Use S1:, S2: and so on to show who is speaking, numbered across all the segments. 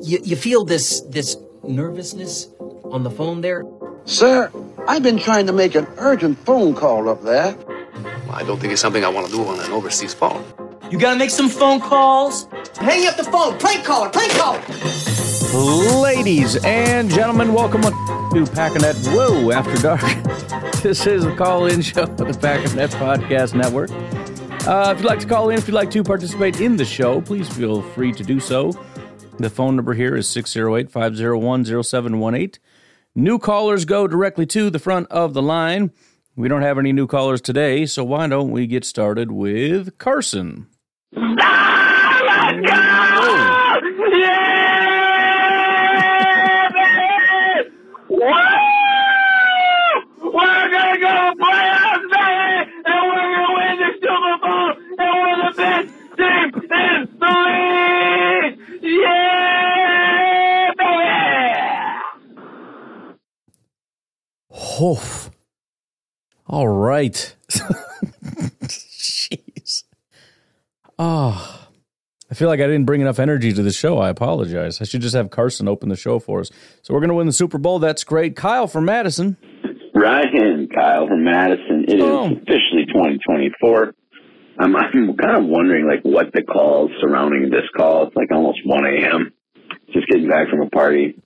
S1: You, you feel this this nervousness on the phone there?
S2: Sir, I've been trying to make an urgent phone call up there.
S3: I don't think it's something I want to do on an overseas phone.
S1: You gotta make some phone calls. Hang up the phone. Prank caller. Prank caller.
S4: Ladies and gentlemen, welcome to Packernet Whoa After Dark. This is the call-in show of the Packernet Podcast Network. Uh, if you'd like to call in, if you'd like to participate in the show, please feel free to do so. The phone number here is 608 501 0718. New callers go directly to the front of the line. We don't have any new callers today, so why don't we get started with Carson?
S5: Oh, We're gonna go playoffs, baby, and we're gonna win the Super Bowl, and we're the best team in the league. Yeah, baby.
S4: Hoof. All right. Jeez. Oh, I feel like I didn't bring enough energy to the show. I apologize. I should just have Carson open the show for us. So we're going to win the Super Bowl. That's great. Kyle from Madison.
S6: Ryan, Kyle from Madison. It is
S4: Oh.
S6: officially 2024. Um, I'm, I'm kind of wondering, like, what the calls surrounding this call. It's like almost 1 a.m. Just getting back from a party.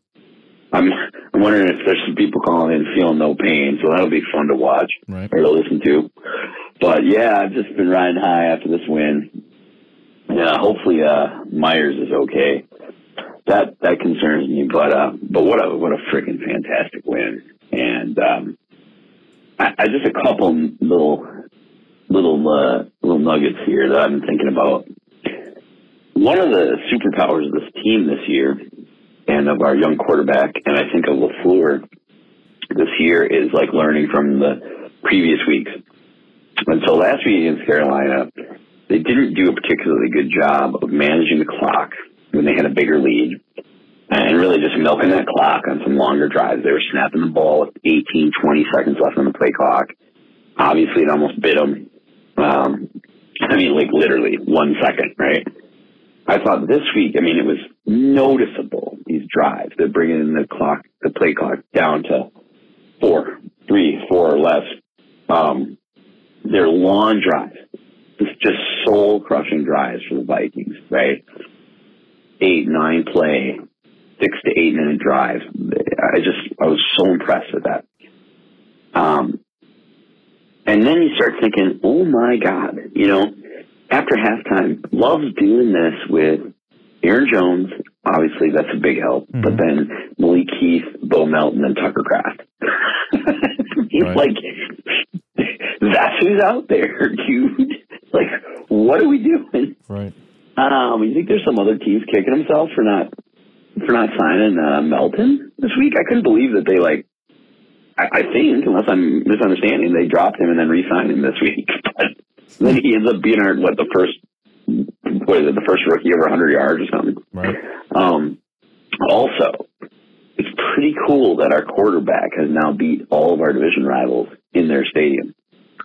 S6: I'm, I'm wondering if there's some people calling in feeling no pain, so that'll be fun to watch
S4: Right.
S6: or to listen to. But yeah, I've just been riding high after this win. Yeah, hopefully uh, Myers is okay. That that concerns me, but uh, but what a what a freaking fantastic win! And um, I, I just a couple little little uh, little nuggets here that I've been thinking about. One of the superpowers of this team this year, and of our young quarterback, and I think of Lafleur this year is like learning from the previous weeks. And so last week against Carolina, they didn't do a particularly good job of managing the clock when they had a bigger lead and really just milking that clock on some longer drives. They were snapping the ball with 18, 20 seconds left on the play clock. Obviously, it almost bit them. Um, I mean, like literally one second, right? I thought this week, I mean, it was noticeable, these drives. They're bringing the clock, the play clock down to four, three, four or less. Um, they're long drives. It's just soul crushing drives for the Vikings, right? Eight, nine play, six to eight minute drives. I just, I was so impressed with that. Um, and then you start thinking, oh my God, you know, after halftime, Love's doing this with Aaron Jones. Obviously, that's a big help. But then Malik Heath, Bo Melton, and Tucker Kraft. He's
S4: Right.
S6: like, that's who's out there, dude. Like, what are we doing?
S4: Right.
S6: Um, you think there's some other teams kicking themselves for not for not signing uh, Melton this week? I couldn't believe that they like. I, I think, unless I'm misunderstanding, they dropped him and then re-signed him this week. Then he ends up being our what the first what is it the first rookie over 100 yards or something.
S4: Right.
S6: Um, also, it's pretty cool that our quarterback has now beat all of our division rivals in their stadium.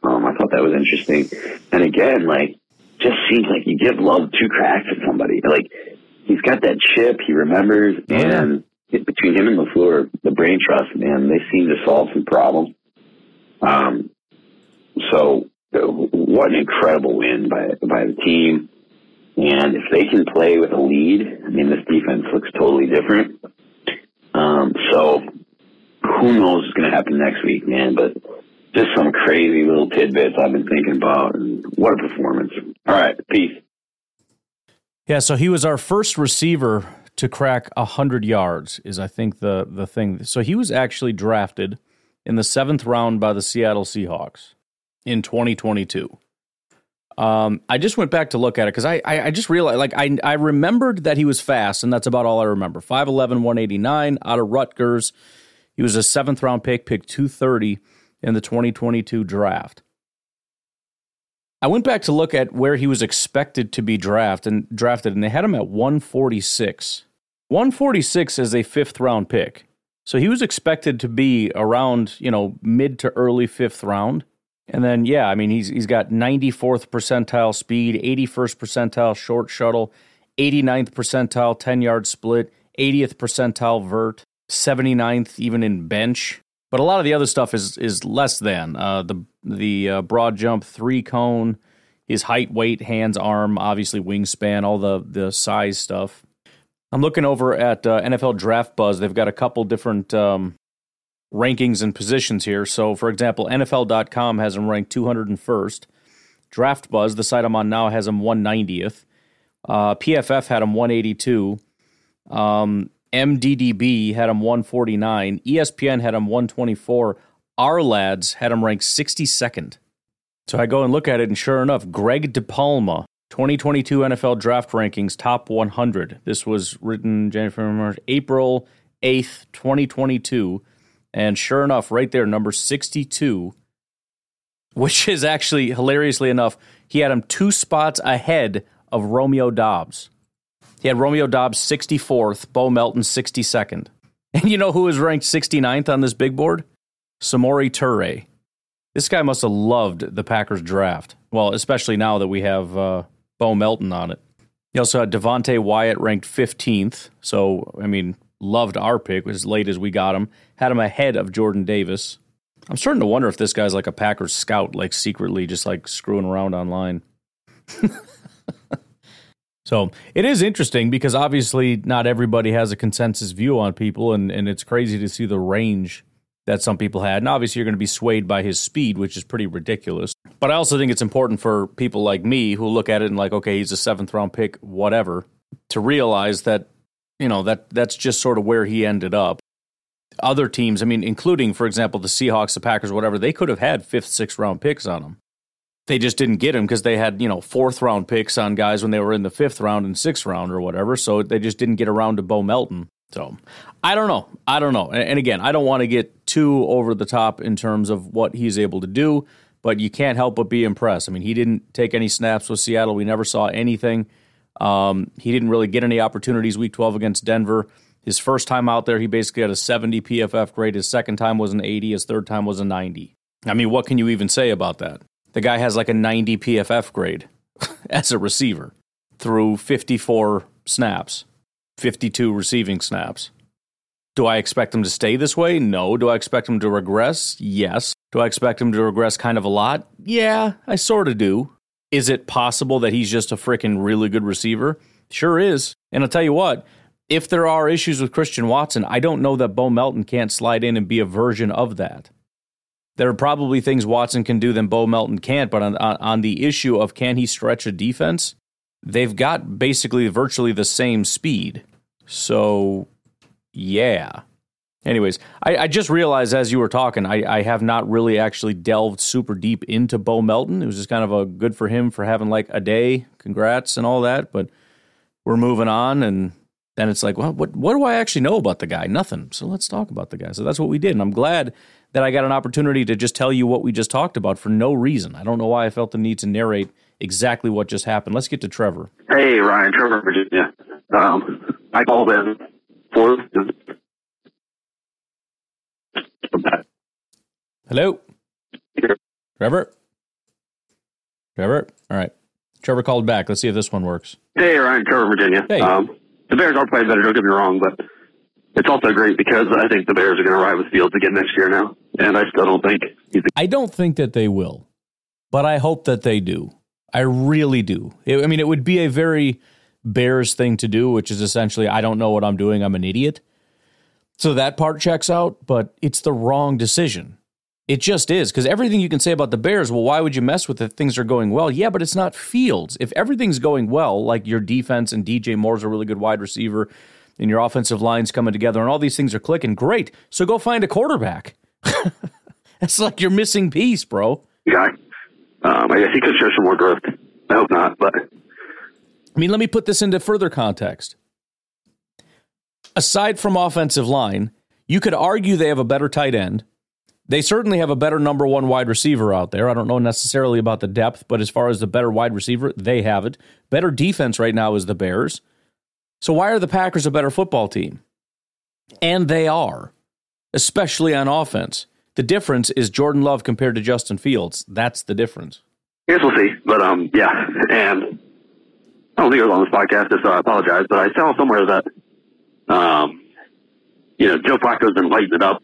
S6: Um, I thought that was interesting. And again, like, just seems like you give love two cracks at somebody. Like, he's got that chip, he remembers,
S4: Oh,
S6: and between him and Lafleur, the brain trust, man, they seem to solve some problems. Um, so what an incredible win by by the team. And if they can play with a lead, I mean, this defense looks totally different. Um, so who knows what's going to happen next week, man? But just some crazy little tidbits I've been thinking about, and what a performance! All right, peace.
S4: Yeah, so he was our first receiver to crack hundred yards. Is I think the the thing. So he was actually drafted in the seventh round by the Seattle Seahawks in 2022. Um, I just went back to look at it because I, I, I just realized like I I remembered that he was fast and that's about all I remember. 5'11", 189 out of Rutgers. He was a seventh round pick, pick two thirty in the 2022 draft. I went back to look at where he was expected to be drafted and drafted, and they had him at 146. 146 as a fifth round pick. So he was expected to be around, you know, mid to early fifth round. And then, yeah, I mean, he's he's got 94th percentile speed, 81st percentile short shuttle, 89th percentile 10 yard split, 80th percentile vert, 79th even in bench. But a lot of the other stuff is is less than uh, the the uh, broad jump, three cone, his height, weight, hands, arm, obviously wingspan, all the the size stuff. I'm looking over at uh, NFL Draft Buzz. They've got a couple different um, rankings and positions here. So, for example, NFL.com has him ranked 201st. Draft Buzz, the site I'm on now, has him 190th. Uh, PFF had him 182. Um, MDDB had him 149. ESPN had him 124. Our lads had him ranked 62nd. So I go and look at it, and sure enough, Greg DePalma, 2022 NFL Draft Rankings Top 100. This was written January, April 8th, 2022. And sure enough, right there, number 62, which is actually hilariously enough, he had him two spots ahead of Romeo Doubs. He had Romeo Doubs 64th, Bo Melton 62nd. And you know who was ranked 69th on this big board? Samori Toure. This guy must have loved the Packers draft. Well, especially now that we have uh, Bo Melton on it. He also had Devonte Wyatt ranked 15th. So, I mean, loved our pick as late as we got him. Had him ahead of Jordan Davis. I'm starting to wonder if this guy's like a Packers scout, like secretly just like screwing around online. so it is interesting because obviously not everybody has a consensus view on people, and, and it's crazy to see the range that some people had. And obviously, you're going to be swayed by his speed, which is pretty ridiculous. But I also think it's important for people like me who look at it and like, okay, he's a seventh round pick, whatever, to realize that you know that that's just sort of where he ended up. Other teams, I mean, including for example the Seahawks, the Packers, whatever, they could have had fifth, sixth round picks on him. They just didn't get him because they had you know fourth round picks on guys when they were in the fifth round and sixth round or whatever. So they just didn't get around to Bo Melton. So I don't know. I don't know. And again, I don't want to get too over the top in terms of what he's able to do, but you can't help but be impressed. I mean, he didn't take any snaps with Seattle. We never saw anything. Um, he didn't really get any opportunities week 12 against Denver. His first time out there, he basically had a 70 PFF grade. His second time was an 80. His third time was a 90. I mean, what can you even say about that? The guy has like a 90 PFF grade as a receiver through 54 snaps, 52 receiving snaps. Do I expect him to stay this way? No. Do I expect him to regress? Yes. Do I expect him to regress kind of a lot? Yeah, I sort of do. Is it possible that he's just a freaking really good receiver? Sure is. And I'll tell you what, if there are issues with Christian Watson, I don't know that Bo Melton can't slide in and be a version of that. There are probably things Watson can do that Bo Melton can't, but on, on, on the issue of can he stretch a defense, they've got basically virtually the same speed. So, yeah. Anyways, I, I, just realized as you were talking, I, I, have not really actually delved super deep into Bo Melton. It was just kind of a good for him for having like a day. Congrats and all that. But we're moving on, and then it's like, well, what what do I actually know about the guy? Nothing. So let's talk about the guy. So that's what we did, and I'm glad that I got an opportunity to just tell you what we just talked about for no reason. I don't know why I felt the need to narrate exactly what just happened. Let's get to Trevor.
S7: Hey, Ryan, Trevor, Virginia. Um, I called in for
S4: Hello? Trevor? Trevor? All right. Trevor called back. Let's see if this one works.
S7: Hey, Ryan, Trevor, Virginia.
S4: Hey.
S7: Um, the Bears are playing better, don't get me wrong, but it's also great because I think the Bears are going to ride with Fields again next year now, and I still don't think he's.
S4: I don't think that they will, but I hope that they do. I really do. I mean, it would be a very Bears thing to do, which is essentially, I don't know what I'm doing. I'm an idiot. So that part checks out, but it's the wrong decision. It just is because everything you can say about the Bears, well, why would you mess with it things are going well? Yeah, but it's not Fields. If everything's going well, like your defense and DJ Moore's a really good wide receiver, and your offensive line's coming together, and all these things are clicking, great. So go find a quarterback. That's like your missing piece, bro.
S7: Yeah, um, I guess he could show some more growth. I hope not, but
S4: I mean, let me put this into further context. Aside from offensive line, you could argue they have a better tight end. They certainly have a better number one wide receiver out there. I don't know necessarily about the depth, but as far as the better wide receiver, they have it. Better defense right now is the Bears. So why are the Packers a better football team? And they are, especially on offense. The difference is Jordan Love compared to Justin Fields. That's the difference.
S7: Guess we'll see. But um, yeah, and I don't think it was on this podcast, so I apologize. But I saw somewhere that um, you know, Joe Flacco's been lighting it up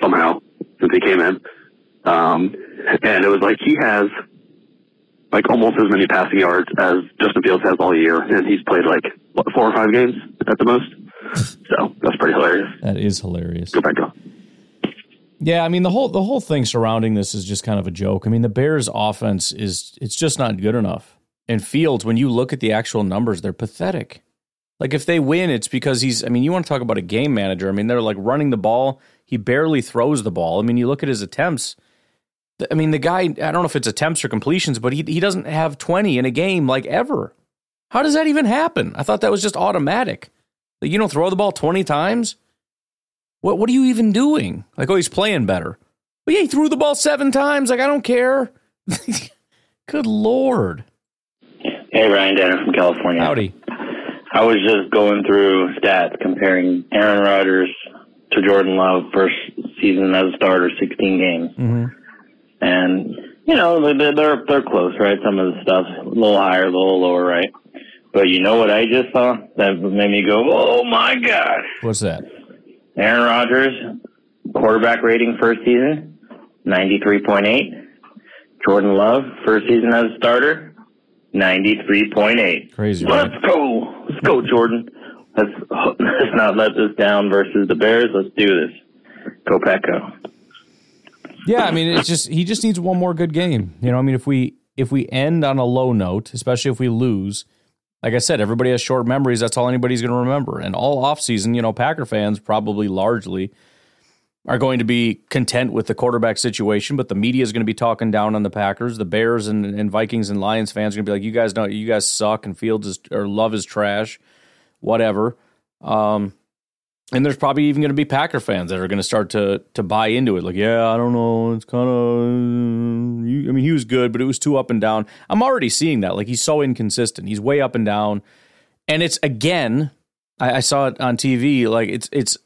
S7: somehow since he came in. Um, and it was like he has like almost as many passing yards as Justin Fields has all year, and he's played like what, four or five games at the most. So that's pretty hilarious.
S4: That is hilarious.
S7: Go back to.
S4: Yeah, I mean the whole the whole thing surrounding this is just kind of a joke. I mean the Bears' offense is it's just not good enough. And Fields, when you look at the actual numbers, they're pathetic. Like if they win, it's because he's. I mean, you want to talk about a game manager? I mean, they're like running the ball. He barely throws the ball. I mean, you look at his attempts. I mean, the guy. I don't know if it's attempts or completions, but he he doesn't have twenty in a game like ever. How does that even happen? I thought that was just automatic. Like you don't throw the ball twenty times. What what are you even doing? Like, oh, he's playing better. But yeah, he threw the ball seven times. Like, I don't care. Good lord.
S8: Hey, Ryan Dennis from California.
S4: Howdy.
S8: I was just going through stats comparing Aaron Rodgers to Jordan Love first season as a starter, 16 games.
S4: Mm-hmm.
S8: And, you know, they're, they're, they're close, right? Some of the stuff a little higher, a little lower, right? But you know what I just saw that made me go, oh my God.
S4: What's that?
S8: Aaron Rodgers, quarterback rating first season, 93.8. Jordan Love, first season as a starter, 93.8.
S4: Crazy.
S8: Let's go. Let's go, Jordan. Let's, let's not let this down versus the Bears. Let's do this. Go Pack Go.
S4: Yeah, I mean, it's just he just needs one more good game. You know, I mean, if we if we end on a low note, especially if we lose, like I said, everybody has short memories. That's all anybody's going to remember. And all offseason, you know, Packer fans probably largely are going to be content with the quarterback situation, but the media is going to be talking down on the Packers. The Bears and, and Vikings and Lions fans are going to be like, "You guys don't, you guys suck," and Fields is or Love is trash, whatever. Um, and there's probably even going to be Packer fans that are going to start to to buy into it. Like, yeah, I don't know, it's kind of. I mean, he was good, but it was too up and down. I'm already seeing that. Like, he's so inconsistent. He's way up and down, and it's again. I, I saw it on TV. Like, it's it's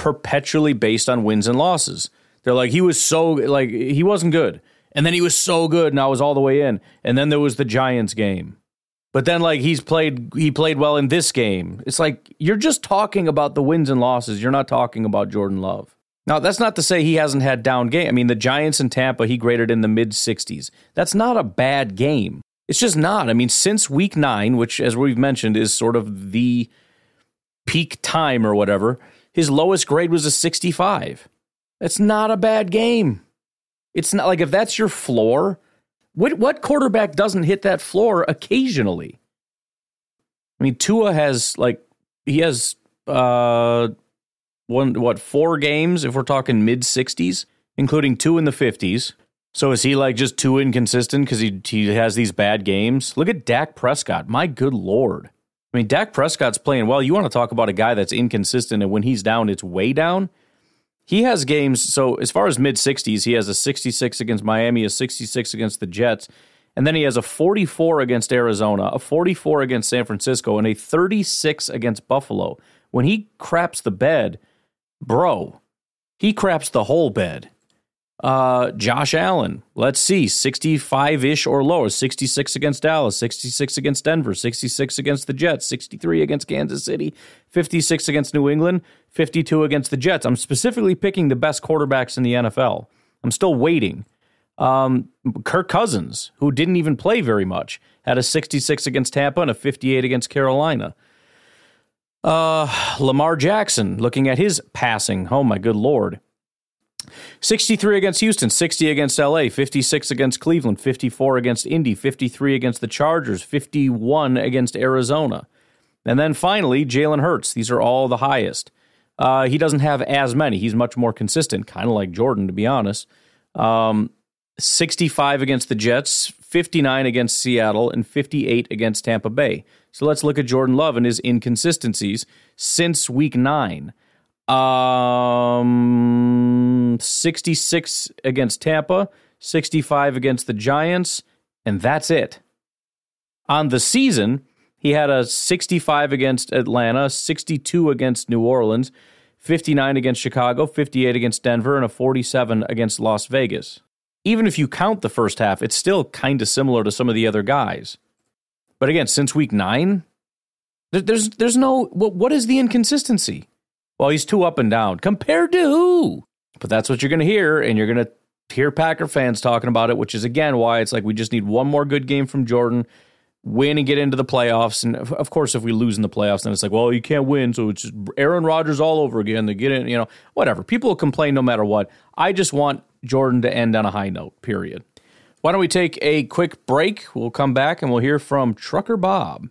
S4: perpetually based on wins and losses. They're like he was so like he wasn't good, and then he was so good, and I was all the way in, and then there was the Giants game. But then like he's played he played well in this game. It's like you're just talking about the wins and losses. You're not talking about Jordan Love. Now, that's not to say he hasn't had down game. I mean, the Giants and Tampa, he graded in the mid 60s. That's not a bad game. It's just not. I mean, since week 9, which as we've mentioned is sort of the peak time or whatever, his lowest grade was a 65. That's not a bad game. It's not like if that's your floor, what what quarterback doesn't hit that floor occasionally? I mean, Tua has like he has uh one what four games if we're talking mid 60s, including two in the 50s. So is he like just too inconsistent because he he has these bad games? Look at Dak Prescott. My good lord. I mean, Dak Prescott's playing well. You want to talk about a guy that's inconsistent, and when he's down, it's way down. He has games. So as far as mid 60s, he has a 66 against Miami, a 66 against the Jets, and then he has a 44 against Arizona, a 44 against San Francisco, and a 36 against Buffalo. When he craps the bed, bro, he craps the whole bed. Uh, Josh Allen, let's see, 65 ish or lower, 66 against Dallas, 66 against Denver, 66 against the Jets, 63 against Kansas City, 56 against New England, 52 against the Jets. I'm specifically picking the best quarterbacks in the NFL. I'm still waiting. Um, Kirk Cousins, who didn't even play very much, had a 66 against Tampa and a 58 against Carolina. Uh, Lamar Jackson, looking at his passing, oh my good lord. 63 against Houston, 60 against LA, 56 against Cleveland, 54 against Indy, 53 against the Chargers, 51 against Arizona. And then finally, Jalen Hurts. These are all the highest. Uh, he doesn't have as many. He's much more consistent, kind of like Jordan, to be honest. Um, 65 against the Jets, 59 against Seattle, and 58 against Tampa Bay. So let's look at Jordan Love and his inconsistencies since week nine. Um, 66 against Tampa, 65 against the Giants, and that's it. On the season, he had a 65 against Atlanta, 62 against New Orleans, 59 against Chicago, 58 against Denver, and a 47 against Las Vegas. Even if you count the first half, it's still kind of similar to some of the other guys. But again, since week nine, there's there's no what, what is the inconsistency? Well, he's too up and down compared to who? But that's what you're going to hear, and you're going to hear Packer fans talking about it, which is again why it's like we just need one more good game from Jordan, win and get into the playoffs. And of course, if we lose in the playoffs, then it's like, well, you can't win, so it's Aaron Rodgers all over again. They get in, you know, whatever. People will complain no matter what. I just want Jordan to end on a high note. Period. Why don't we take a quick break? We'll come back and we'll hear from Trucker Bob.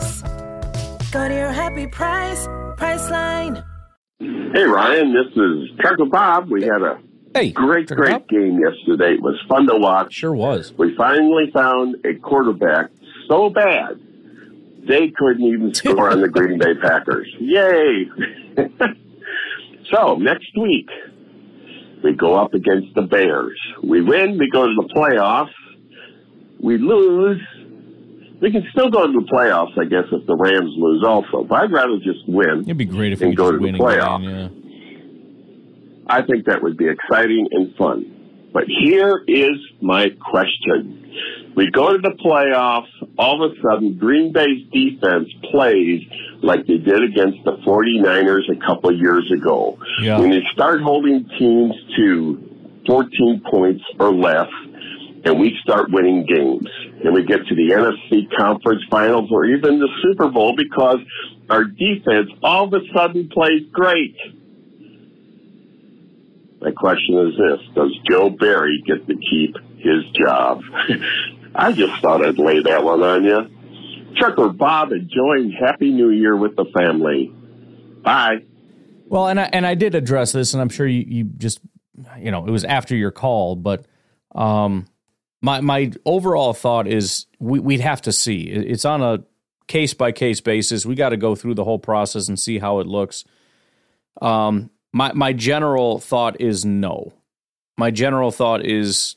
S9: Go to your happy price, Priceline.
S7: Hey Ryan, this is Trucker Bob. We had a
S4: hey,
S7: great, great
S4: Bob.
S7: game yesterday. It was fun to watch.
S4: Sure was.
S7: We finally found a quarterback so bad they couldn't even score on the Green Bay Packers. Yay! so next week we go up against the Bears. We win, we go to the playoffs. We lose, we can still go to the playoffs, I guess, if the Rams lose also. But I'd rather just win.
S4: It'd be great if we
S7: go to the
S4: win
S7: playoffs.
S4: again, yeah.
S7: I think that would be exciting and fun.
S10: But here is my question. We go to the playoffs, all of a sudden Green Bay's defense plays like they did against the 49ers a couple of years ago.
S4: Yeah.
S10: When they start holding teams to 14 points or less, and we start winning games, and we get to the NFC conference finals or even the Super Bowl because our defense all of a sudden plays great. My question is this Does Joe Barry get to keep his job? I just thought I'd lay that one on you. Trucker Bob enjoying Happy New Year with the family. Bye.
S4: Well, and I and I did address this, and I'm sure you, you just you know it was after your call, but um, my my overall thought is we, we'd have to see. It's on a case by case basis. We got to go through the whole process and see how it looks. Um, my my general thought is no. My general thought is,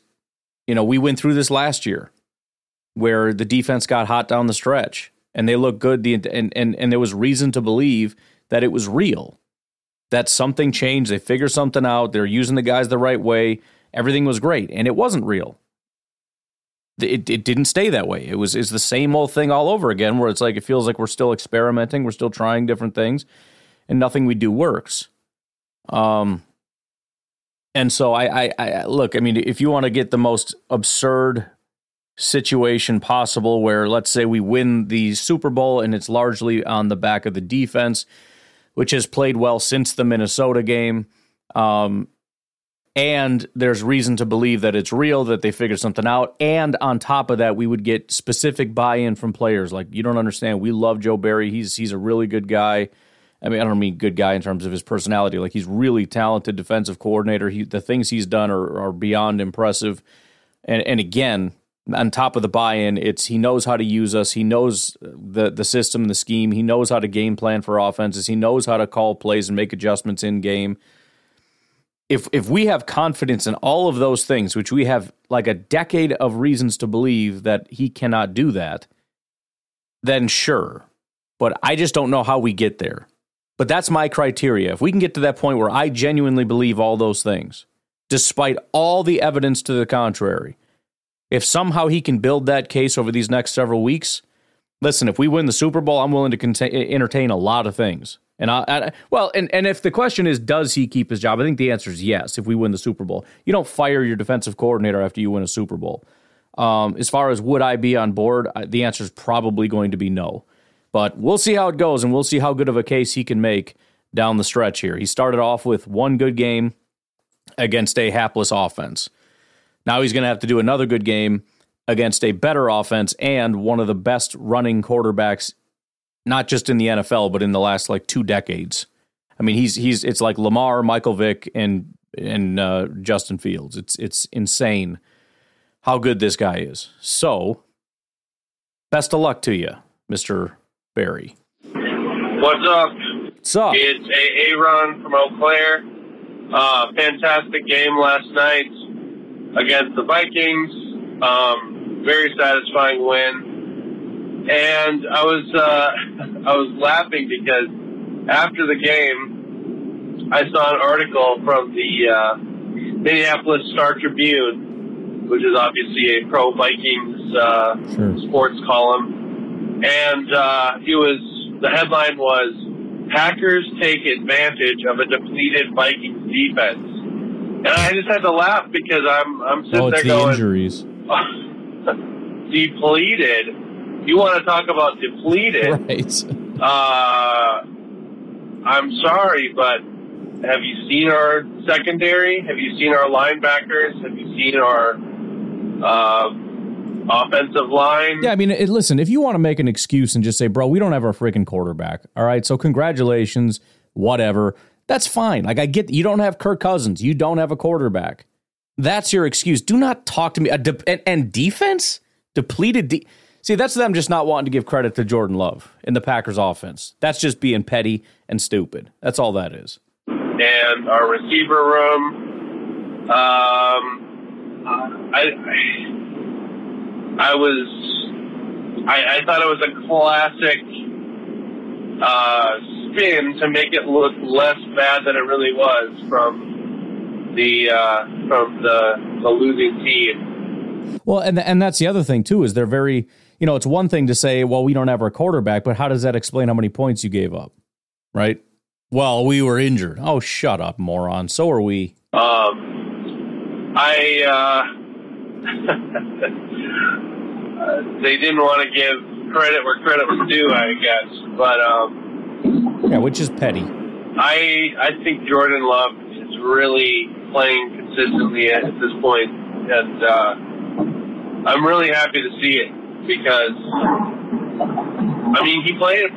S4: you know, we went through this last year, where the defense got hot down the stretch and they looked good. The and and and there was reason to believe that it was real, that something changed. They figured something out. They're using the guys the right way. Everything was great, and it wasn't real. It, it didn't stay that way. It was is the same old thing all over again, where it's like it feels like we're still experimenting, we're still trying different things, and nothing we do works. Um, and so I, I, I look. I mean, if you want to get the most absurd situation possible, where let's say we win the Super Bowl and it's largely on the back of the defense, which has played well since the Minnesota game. Um, and there's reason to believe that it's real, that they figured something out. And on top of that, we would get specific buy-in from players. Like you don't understand, we love Joe Barry. He's he's a really good guy. I mean, I don't mean good guy in terms of his personality. Like he's really talented defensive coordinator. He the things he's done are, are beyond impressive. And and again, on top of the buy-in, it's he knows how to use us. He knows the the system, the scheme. He knows how to game plan for offenses. He knows how to call plays and make adjustments in game if if we have confidence in all of those things, which we have like a decade of reasons to believe that he cannot do that, then sure. But I just don't know how we get there. But that's my criteria. If we can get to that point where I genuinely believe all those things, despite all the evidence to the contrary, if somehow he can build that case over these next several weeks, listen, if we win the Super Bowl, I'm willing to entertain a lot of things. And I, I, well, and and if the question is, does he keep his job? I think the answer is yes. If we win the Super Bowl, you don't fire your defensive coordinator after you win a Super Bowl. Um, as far as would I be on board, the answer is probably going to be no. But we'll see how it goes, and we'll see how good of a case he can make down the stretch here. He started off with one good game against a hapless offense. Now he's going to have to do another good game against a better offense and one of the best running quarterbacks not just in the NFL, but in the last like two decades. I mean, he's he's it's like Lamar, Michael Vick, and and uh, Justin Fields. It's it's insane how good this guy is. So, best of luck to you, Mister Barry.
S11: What's up?
S4: What's up?
S11: It's a Aaron from Eau Claire. Uh, fantastic game last night against the Vikings. Um, very satisfying win and I was uh, I was laughing because after the game, I saw an article from the uh, Minneapolis Star Tribune, which is obviously a pro Vikings uh,
S4: sure.
S11: sports column, and uh, it was the headline was Packers take advantage of a depleted Vikings defense. And I just had to laugh because I'm I'm sitting
S4: oh,
S11: there
S4: the
S11: going
S4: injuries.
S11: depleted you want to talk about depleted?
S4: Right.
S11: Uh, I'm sorry, but have you seen our secondary? Have you seen our linebackers? Have you seen our uh, offensive line?
S4: Yeah, I mean, it, listen, if you want to make an excuse and just say, bro, we don't have our freaking quarterback, all right, so congratulations, whatever, that's fine. Like, I get you don't have Kirk Cousins, you don't have a quarterback. That's your excuse. Do not talk to me. De- and, and, defense? Depleted. De- See, that's them just not wanting to give credit to Jordan Love in the Packers offense. That's just being petty and stupid. That's all that is.
S11: And our receiver room, um, I, I was, I, I thought it was a classic uh, spin to make it look less bad than it really was from the uh, from the the losing team.
S4: Well, and and that's the other thing too is they're very you know it's one thing to say well we don't have our quarterback, but how does that explain how many points you gave up, right? Well, we were injured. Oh, shut up, moron. So are we.
S11: Um, I uh, they didn't want to give credit where credit was due, I guess, but um,
S4: yeah, which is petty.
S11: I I think Jordan Love is really playing consistently at, at this point, and uh, I'm really happy to see it because I mean he played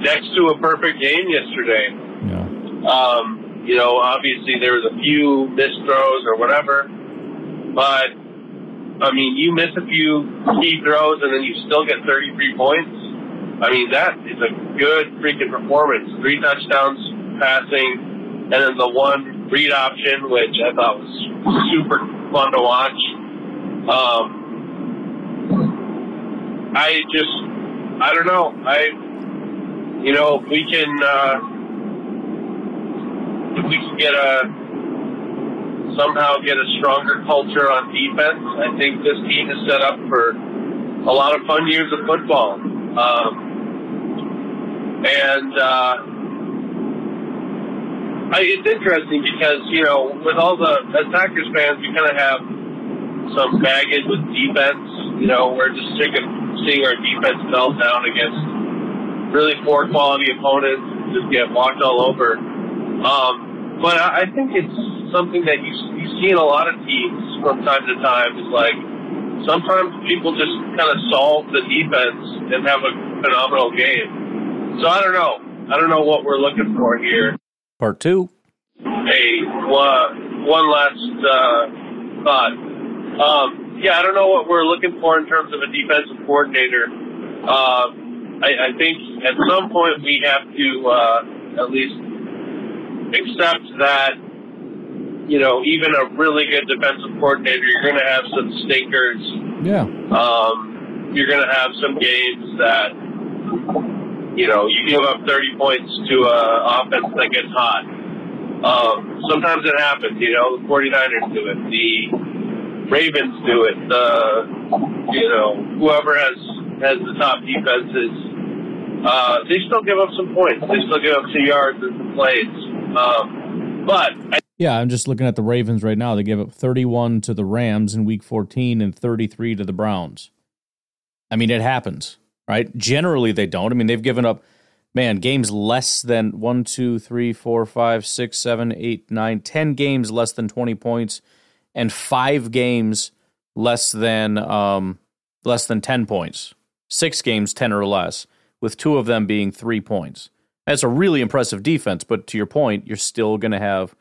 S11: next to a perfect game yesterday.
S4: Yeah.
S11: Um, you know, obviously there was a few missed throws or whatever, but I mean, you miss a few key throws and then you still get 33 points. I mean, that is a good freaking performance. Three touchdowns passing, and then the one read option, which I thought was super fun to watch. Um, I just, I don't know. I, you know, if we can, uh, if we can get a, somehow get a stronger culture on defense, I think this team is set up for a lot of fun years of football. Um, and, uh, I, it's interesting because, you know, with all the, as Packers fans, we kind of have some baggage with defense. You know, we're just sick of seeing our defense melt down against really poor quality opponents, just get walked all over. Um, but I, I think it's something that you, you see in a lot of teams from time to time is like, sometimes people just kind of solve the defense and have a phenomenal game. So I don't know. I don't know what we're looking for here.
S4: Part two.
S11: Hey, one, one last uh, thought. Um, yeah, I don't know what we're looking for in terms of a defensive coordinator. Uh, I, I think at some point we have to uh, at least accept that you know even a really good defensive coordinator, you're going to have some stinkers.
S4: Yeah.
S11: Um, you're going to have some games that you know you give up 30 points to an offense that gets hot. Um, sometimes it happens. You know, the 49ers do it. The Ravens do it. The you know whoever has has the top defenses, uh, they still give up some points. They still give up some yards and some plays. Um, but I,
S4: Yeah, I'm just looking at the Ravens right now. They gave up 31 to the Rams in week 14 and 33 to the Browns. I mean, it happens, right? Generally, they don't. I mean, they've given up, man, games less than one, two, three, four, five, six, seven, eight, nine, ten games less than 20 points, and five games less than um, less than 10 points. Six games, 10 or less, with two of them being three points. That's a really impressive defense, but to your point, you're still going to have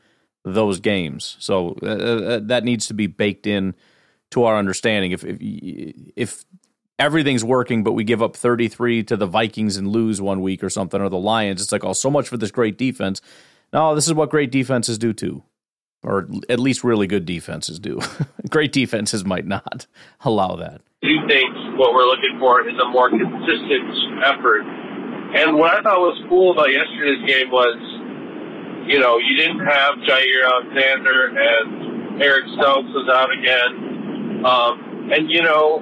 S4: those games. So uh, uh, that needs to be baked in to our understanding. If, if if everything's working, but we give up 33 to the Vikings and lose one week or something, or the Lions, it's like, oh, so much for this great defense. No, this is what great defenses do too, or at least really good defenses do. great defenses might not allow that.
S11: do you think what we're looking for is a more consistent effort. And what I thought was cool about yesterday's game was, you know, you didn't have Jaire Alexander and Eric Stokes was out again. Um, and, you know,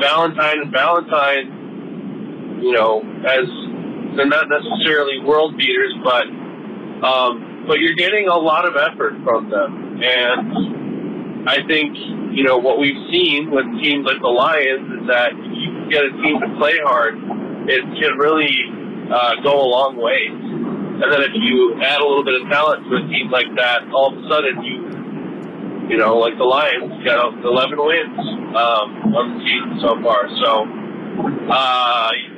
S11: Valentine and Valentine, you know, as they're not necessarily world beaters, but um, but you're getting a lot of effort from them. And I think, you know, what we've seen with teams like the Lions is that you get a team to play hard, it can really uh, go a long way. And then if you add a little bit of talent to a team like that, all of a sudden you, you know, like the Lions got 11 wins um, on the season so far. So, uh,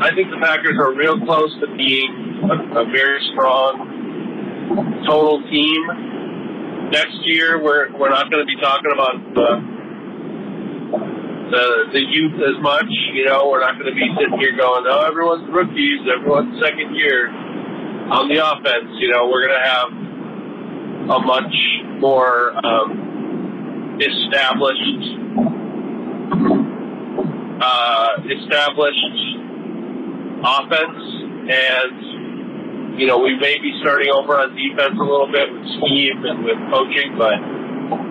S11: I think the Packers are real close to being a, a very strong total team. Next year, we're we're not going to be talking about the, the the youth as much. You know, we're not going to be sitting here going, "Oh, everyone's rookies, everyone's second year on the offense." You know, we're going to have a much more um, established uh, established offense, and you know, we may be starting over on defense a little bit with scheme and with coaching, but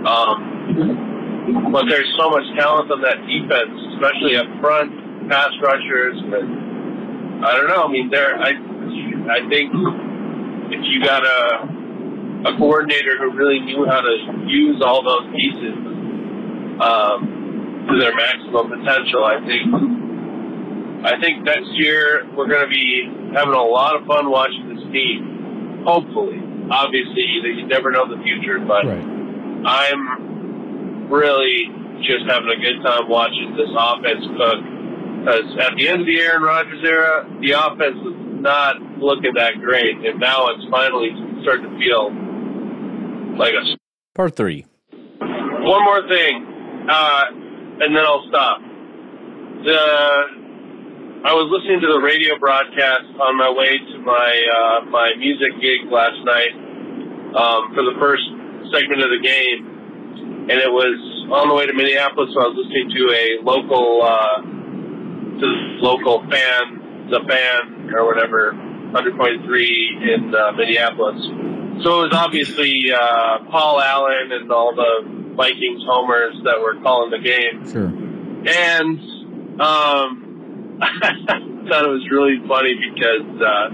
S11: um, but there's so much talent on that defense, especially up front, pass rushers. But I don't know. I mean, there. I I think if you got a a coordinator who really knew how to use all those pieces um, to their maximum potential, I think I think next year we're going to be having a lot of fun watching this team. Hopefully, obviously, you never know the future, but I'm really just having a good time watching this offense cook. Because at the end of the Aaron Rodgers era, the offense was not looking that great, and now it's finally starting to feel like a.
S4: Part three.
S11: One more thing, uh, and then I'll stop. The I was listening to the radio broadcast on my way to my uh, my music gig last night um, for the first segment of the game, and it was on the way to Minneapolis. So I was listening to a local uh, to local fan, the fan or whatever, hundred point three in uh, Minneapolis. So it was obviously uh, Paul Allen and all the Vikings homers that were calling the game.
S4: Sure.
S11: And um, thought it was really funny because uh,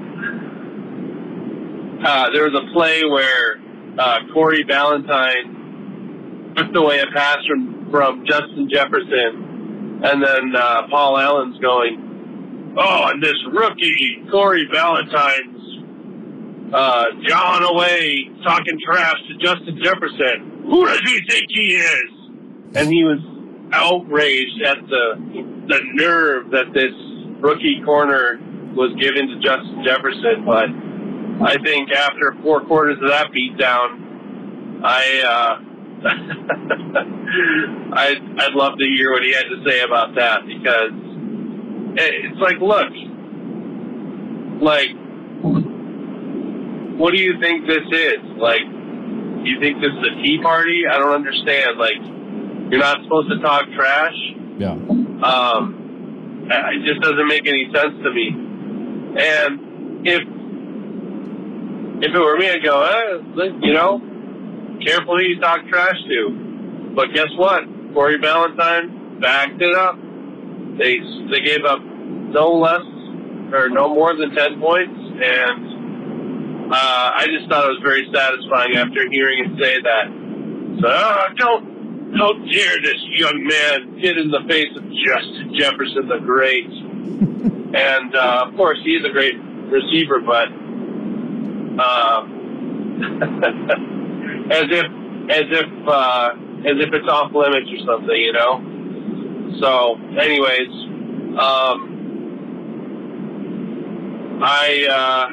S11: uh, there was a play where uh, Corey Valentine took away a pass from, from Justin Jefferson, and then uh, Paul Allen's going, "Oh, and this rookie Corey Valentine's uh, John away talking trash to Justin Jefferson. Who does he think he is?" And he was outraged at the the nerve that this rookie corner was given to Justin Jefferson. But I think after four quarters of that beatdown, I uh, I'd, I'd love to hear what he had to say about that because it's like, look, like, what do you think this is? Like, you think this is a tea party? I don't understand. Like, you're not supposed to talk trash.
S4: Yeah.
S11: Um, it just doesn't make any sense to me. And if if it were me, I'd go, eh, you know, careful who you talk trash to. But guess what? Corey Valentine backed it up. They they gave up no less or no more than ten points, and uh, I just thought it was very satisfying after hearing him say that. So oh, don't how dare this young man hit in the face of Justin Jefferson the Great? and uh, of course, he's a great receiver, but uh, as if as if uh, as if it's off limits or something, you know. So, anyways, um, I uh,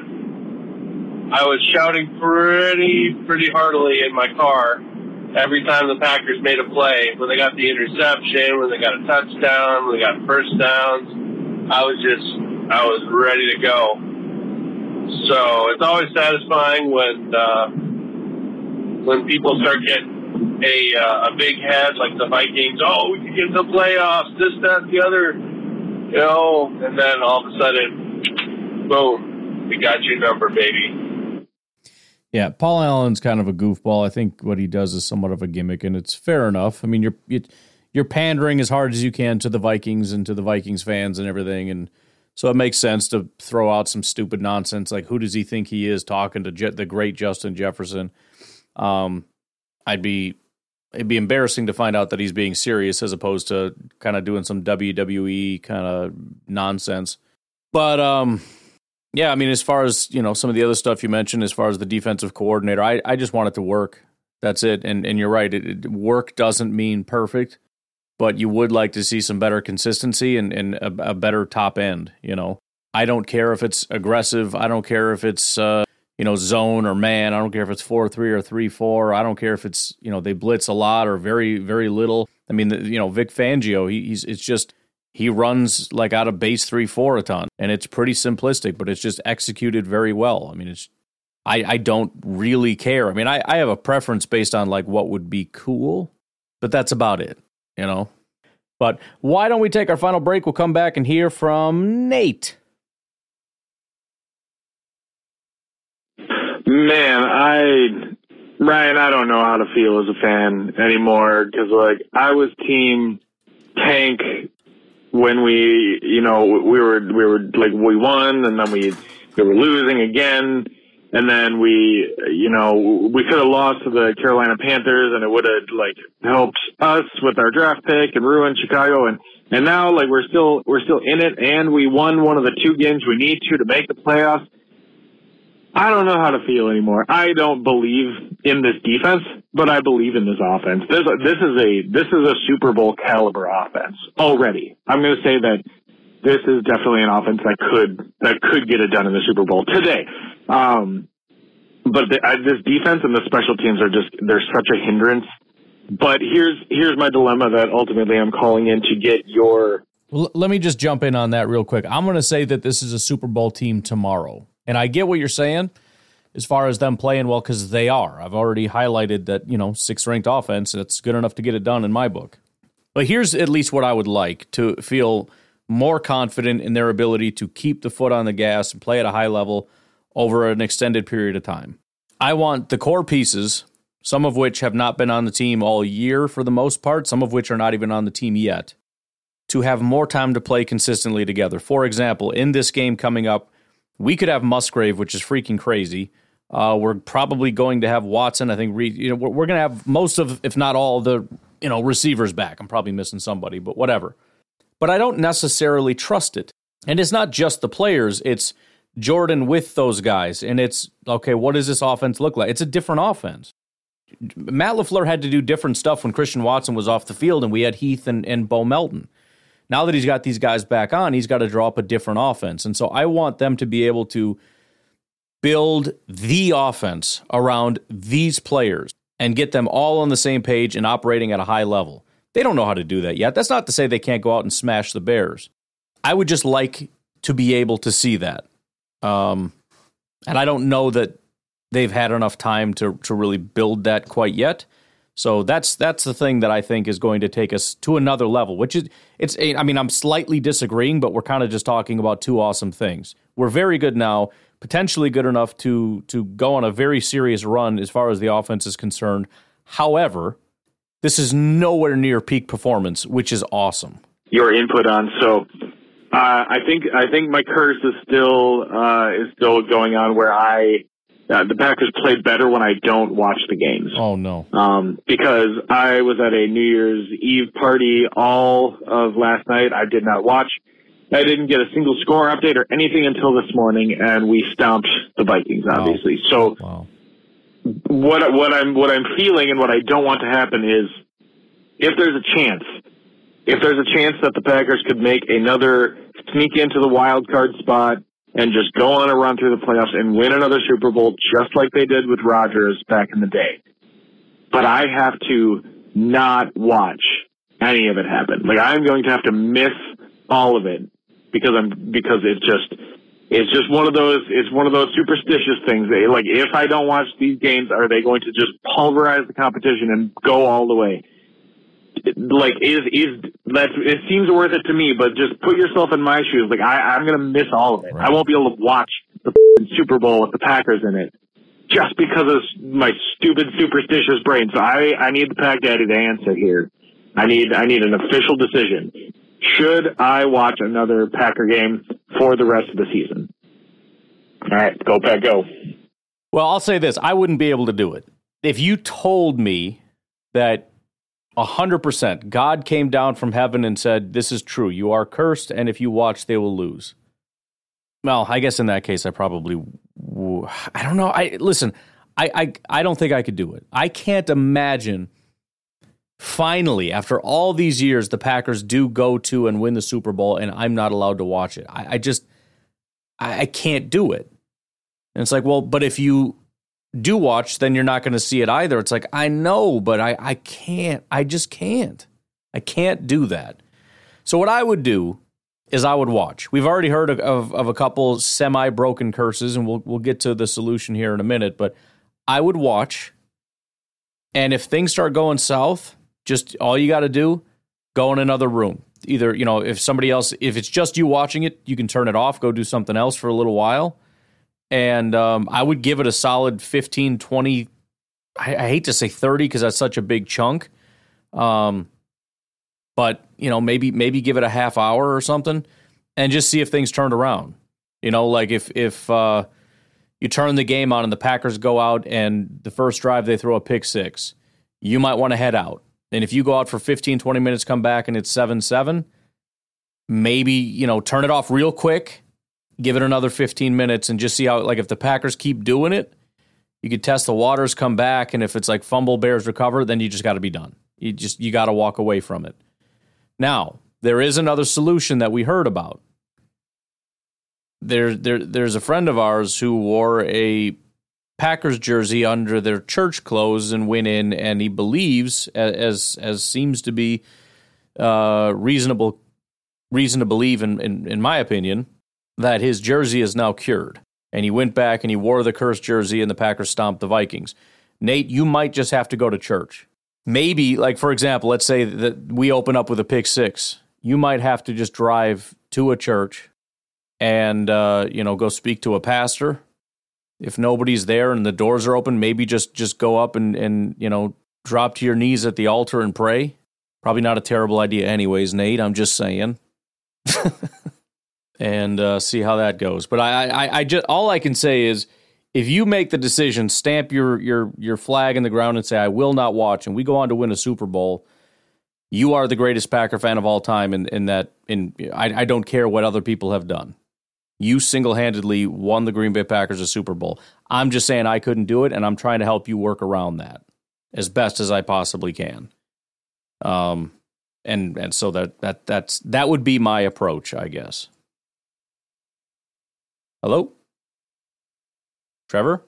S11: I was shouting pretty pretty heartily in my car every time the Packers made a play, when they got the interception, when they got a touchdown, when they got first downs, I was just, I was ready to go. So it's always satisfying when, uh, when people start getting a, uh, a big head like the Vikings. Oh, we can get the playoffs, this, that, the other, you know, and then all of a sudden, boom, we got your number, baby.
S4: Yeah, Paul Allen's kind of a goofball. I think what he does is somewhat of a gimmick, and it's fair enough. I mean, you're you're pandering as hard as you can to the Vikings and to the Vikings fans and everything, and so it makes sense to throw out some stupid nonsense like who does he think he is talking to Je- the great Justin Jefferson. Um, I'd be it'd be embarrassing to find out that he's being serious as opposed to kind of doing some WWE kind of nonsense. But um, yeah, I mean, as far as you know, some of the other stuff you mentioned, as far as the defensive coordinator, I, I just want it to work. That's it. And and you're right. It, it, work doesn't mean perfect, but you would like to see some better consistency and and a, a, better top end. You know, I don't care if it's aggressive. I don't care if it's uh, you know zone or man. I don't care if it's four three or three four. I don't care if it's you know they blitz a lot or very very little. I mean, you know, Vic Fangio. He, he's it's just he runs like out of base three four a ton, and it's pretty simplistic, but it's just executed very well. I mean, it's I I don't really care. I mean, I I have a preference based on like what would be cool, but that's about it, you know. But why don't we take our final break? We'll come back and hear from Nate.
S12: Man, I Ryan, I don't know how to feel as a fan anymore because like I was team tank when we, you know, we were we were like we won and then we we were losing again and then we, you know, we could have lost to the Carolina Panthers and it would have like helped us with our draft pick and ruined Chicago and and now like we're still we're still in it and we won one of the two games we need to to make the playoffs. I don't know how to feel anymore. I don't believe in this defense, but I believe in this offense. This this is a this is a Super Bowl caliber offense already. I'm going to say that this is definitely an offense that could that could get it done in the Super Bowl today. Um, but the, this defense and the special teams are just they're such a hindrance. But here's here's my dilemma that ultimately I'm calling in to get your.
S4: Well, let me just jump in on that real quick. I'm going to say that this is a Super Bowl team tomorrow. And I get what you're saying as far as them playing well because they are. I've already highlighted that, you know, sixth ranked offense, and it's good enough to get it done in my book. But here's at least what I would like to feel more confident in their ability to keep the foot on the gas and play at a high level over an extended period of time. I want the core pieces, some of which have not been on the team all year for the most part, some of which are not even on the team yet, to have more time to play consistently together. For example, in this game coming up, we could have Musgrave, which is freaking crazy. Uh, we're probably going to have Watson. I think Reed, you know we're, we're going to have most of, if not all, the you know receivers back. I'm probably missing somebody, but whatever. But I don't necessarily trust it, and it's not just the players. It's Jordan with those guys, and it's okay. What does this offense look like? It's a different offense. Matt LaFleur had to do different stuff when Christian Watson was off the field, and we had Heath and, and Bo Melton. Now that he's got these guys back on, he's got to draw up a different offense. And so I want them to be able to build the offense around these players and get them all on the same page and operating at a high level. They don't know how to do that yet. That's not to say they can't go out and smash the Bears. I would just like to be able to see that. Um, and I don't know that they've had enough time to to really build that quite yet. So that's that's the thing that I think is going to take us to another level. Which is it's I mean I'm slightly disagreeing, but we're kind of just talking about two awesome things. We're very good now, potentially good enough to to go on a very serious run as far as the offense is concerned. However, this is nowhere near peak performance, which is awesome.
S12: Your input on so uh, I think I think my curse is still uh, is still going on where I uh, the Packers played better when I don't watch the games.
S4: Oh no!
S12: Um, because I was at a New Year's Eve party all of last night. I did not watch. I didn't get a single score update or anything until this morning, and we stomped the Vikings. Obviously, wow. so
S4: wow.
S12: what what I'm what I'm feeling and what I don't want to happen is if there's a chance, if there's a chance that the Packers could make another sneak into the wild card spot and just go on a run through the playoffs and win another Super Bowl just like they did with Rodgers back in the day. But I have to not watch any of it happen. Like I'm going to have to miss all of it because I'm because it's just it's just one of those it's one of those superstitious things. Like if I don't watch these games, are they going to just pulverize the competition and go all the way? like is is that it seems worth it to me, but just put yourself in my shoes. Like I, I'm gonna miss all of it. Right. I won't be able to watch the Super Bowl with the Packers in it just because of my stupid superstitious brain. So I I need the Pack Daddy to answer here. I need I need an official decision. Should I watch another Packer game for the rest of the season? All right, go Pack, go.
S4: Well, I'll say this: I wouldn't be able to do it if you told me that a hundred percent. God came down from heaven and said, "This is true. You are cursed, and if you watch, they will lose." Well, I guess in that case, I probably, I don't know. I listen. I, I I don't think I could do it. I can't imagine. Finally, after all these years, the Packers do go to and win the Super Bowl, and I'm not allowed to watch it. I, I just, I, I can't do it. And it's like, well, but if you do watch, then you're not going to see it either. It's like, I know, but I, I can't. I just can't. I can't do that. So, what I would do is I would watch. We've already heard of, of, of a couple semi broken curses, and we'll, we'll get to the solution here in a minute, but I would watch. And if things start going south, just all you got to do, go in another room. Either, you know, if somebody else, if it's just you watching it, you can turn it off, go do something else for a little while and um, I would give it a solid 15, 20. I, I hate to say 30 because that's such a big chunk. Um, but you know, maybe maybe give it a half hour or something, and just see if things turned around. You know, like if if uh, you turn the game on and the Packers go out and the first drive they throw a pick six, you might want to head out. And if you go out for 15, 20 minutes, come back and it's 7 7, maybe, you know, turn it off real quick, give it another 15 minutes and just see how, like, if the Packers keep doing it, you could test the waters, come back. And if it's like fumble, Bears recover, then you just got to be done. You just, you got to walk away from it. Now, there is another solution that we heard about. There, there, there's a friend of ours who wore a Packers jersey under their church clothes and went in, and he believes, as as seems to be uh, reasonable reason to believe, in, in in my opinion, that his jersey is now cured. And he went back and he wore the cursed jersey, and the Packers stomped the Vikings. Nate, you might just have to go to church. Maybe, like for example, let's say that we open up with a pick six. You might have to just drive to a church and uh, you know go speak to a pastor if nobody's there and the doors are open, maybe just just go up and and you know drop to your knees at the altar and pray. Probably not a terrible idea, anyways, Nate. I'm just saying. and uh, see how that goes. But I, I, I just all I can say is, if you make the decision, stamp your your your flag in the ground and say, "I will not watch," and we go on to win a Super Bowl, you are the greatest Packer fan of all time. In in that, in I, I don't care what other people have done. You single handedly won the Green Bay Packers a Super Bowl. I'm just saying I couldn't do it, and I'm trying to help you work around that as best as I possibly can. Um, and and so that that that's that would be my approach, I guess. Hello, Trevor.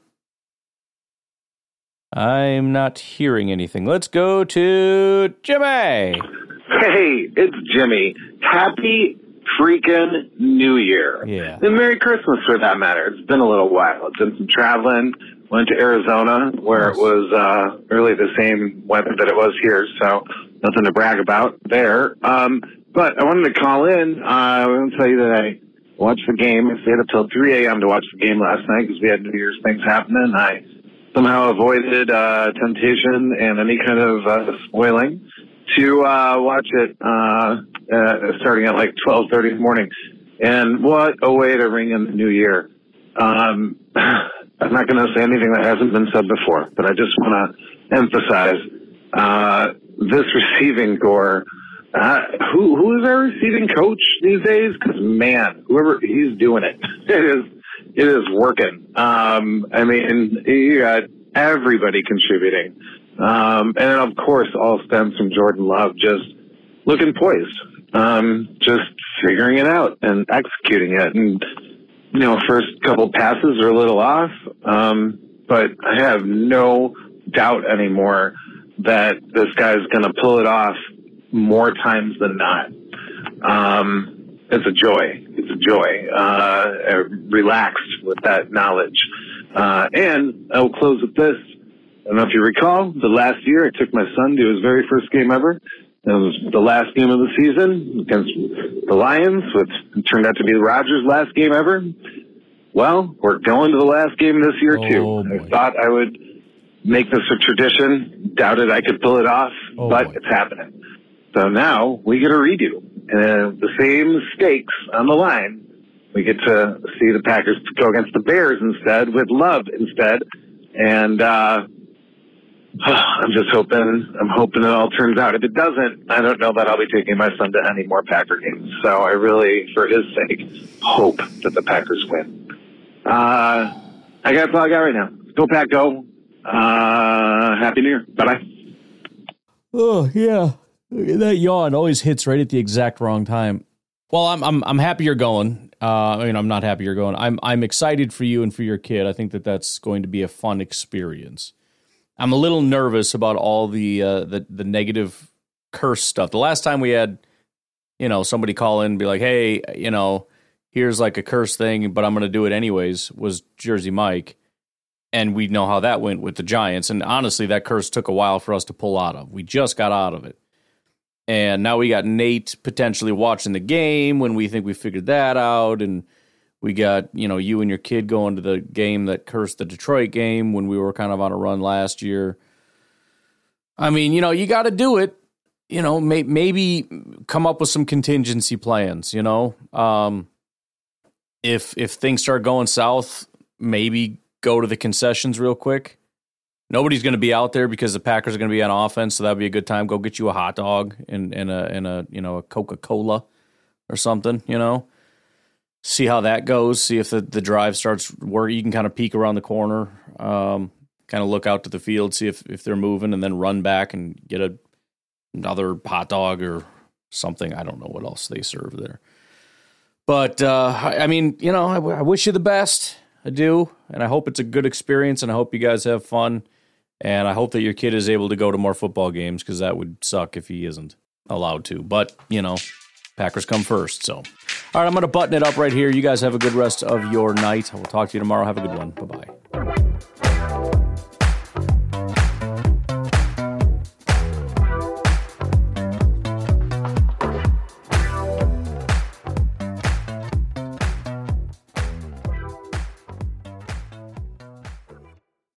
S4: I'm not hearing anything. Let's go to Jimmy.
S13: Hey, it's Jimmy. Happy freaking New Year.
S4: Yeah.
S13: And Merry Christmas for that matter. It's been a little while. It's been some traveling. Went to Arizona where it was uh really the same weather that it was here, so nothing to brag about there. Um but I wanted to call in. Uh, I want to tell you that I watched the game. I stayed up till 3 a.m. to watch the game last night because we had New Year's things happening. I somehow avoided uh, temptation and any kind of uh, spoiling to uh, watch it uh, uh, starting at like 12:30 in the morning. And what a way to ring in the new year! Um, I'm not going to say anything that hasn't been said before, but I just want to emphasize uh, this receiving corps. Uh, who who is our receiving coach these days? Because man, whoever he's doing it, it is it is working. Um, I mean, you got everybody contributing. Um, and of course, all stems from Jordan Love just looking poised, um, just figuring it out and executing it. And, you know, first couple passes are a little off, um, but I have no doubt anymore that this guy's going to pull it off more times than not. Um, it's a joy. It's a joy. Uh, relaxed with that knowledge. Uh, and I will close with this. I don't know if you recall, the last year I took my son to his very first game ever. It was the last game of the season against the Lions, which turned out to be the Rodgers' last game ever. Well, we're going to the last game this year
S4: Oh,
S13: too. I thought I would make this a tradition. Doubted I could pull it off,
S4: Oh,
S13: but it's happening. So now we get a redo, and the same stakes on the line. We get to see the Packers go against the Bears instead, with Love instead, and uh, I'm just hoping. I'm hoping it all turns out. If it doesn't, I don't know that I'll be taking my son to any more Packer games. So I really, for his sake, hope that the Packers win. Uh, I got all I got right now. Go Pack, go! Uh, Happy New Year. Bye bye.
S4: Oh yeah, that yawn always hits right at the exact wrong time. Well, I'm I'm I'm happy you're going. Uh, I mean, I'm not happy you're going. I'm I'm excited for you and for your kid. I think that that's going to be a fun experience. I'm a little nervous about all the uh, the the negative curse stuff. The last time we had, you know, somebody call in and be like, "Hey, you know, here's like a curse thing, but I'm going to do it anyways," was Jersey Mike, and we know how that went with the Giants. And honestly, that curse took a while for us to pull out of. We just got out of it. And now we got Nate potentially watching the game when we think we figured that out. And We got, you know, you and your kid going to the game that cursed the Detroit game when we were kind of on a run last year. I mean, you know, you got to do it. You know, may, maybe come up with some contingency plans. You know, um, if if things start going south, maybe go to the concessions real quick. Nobody's going to be out there because the Packers are going to be on offense, so that'd be a good time. Go get you a hot dog and, and a and a you know a Coca Cola or something. You know, see how that goes. See if the, the drive starts where you can kind of peek around the corner, um, kind of look out to the field, see if if they're moving, and then run back and get a another hot dog or something. I don't know what else they serve there. But uh, I, mean, you know, I, I wish you the best. I do, and I hope it's a good experience, and I hope you guys have fun. And I hope that your kid is able to go to more football games because that would suck if he isn't allowed to. But, you know, Packers come first. So, all right, I'm going to button it up right here. You guys have a good rest of your night. I will talk to you tomorrow. Have a good one. Bye bye.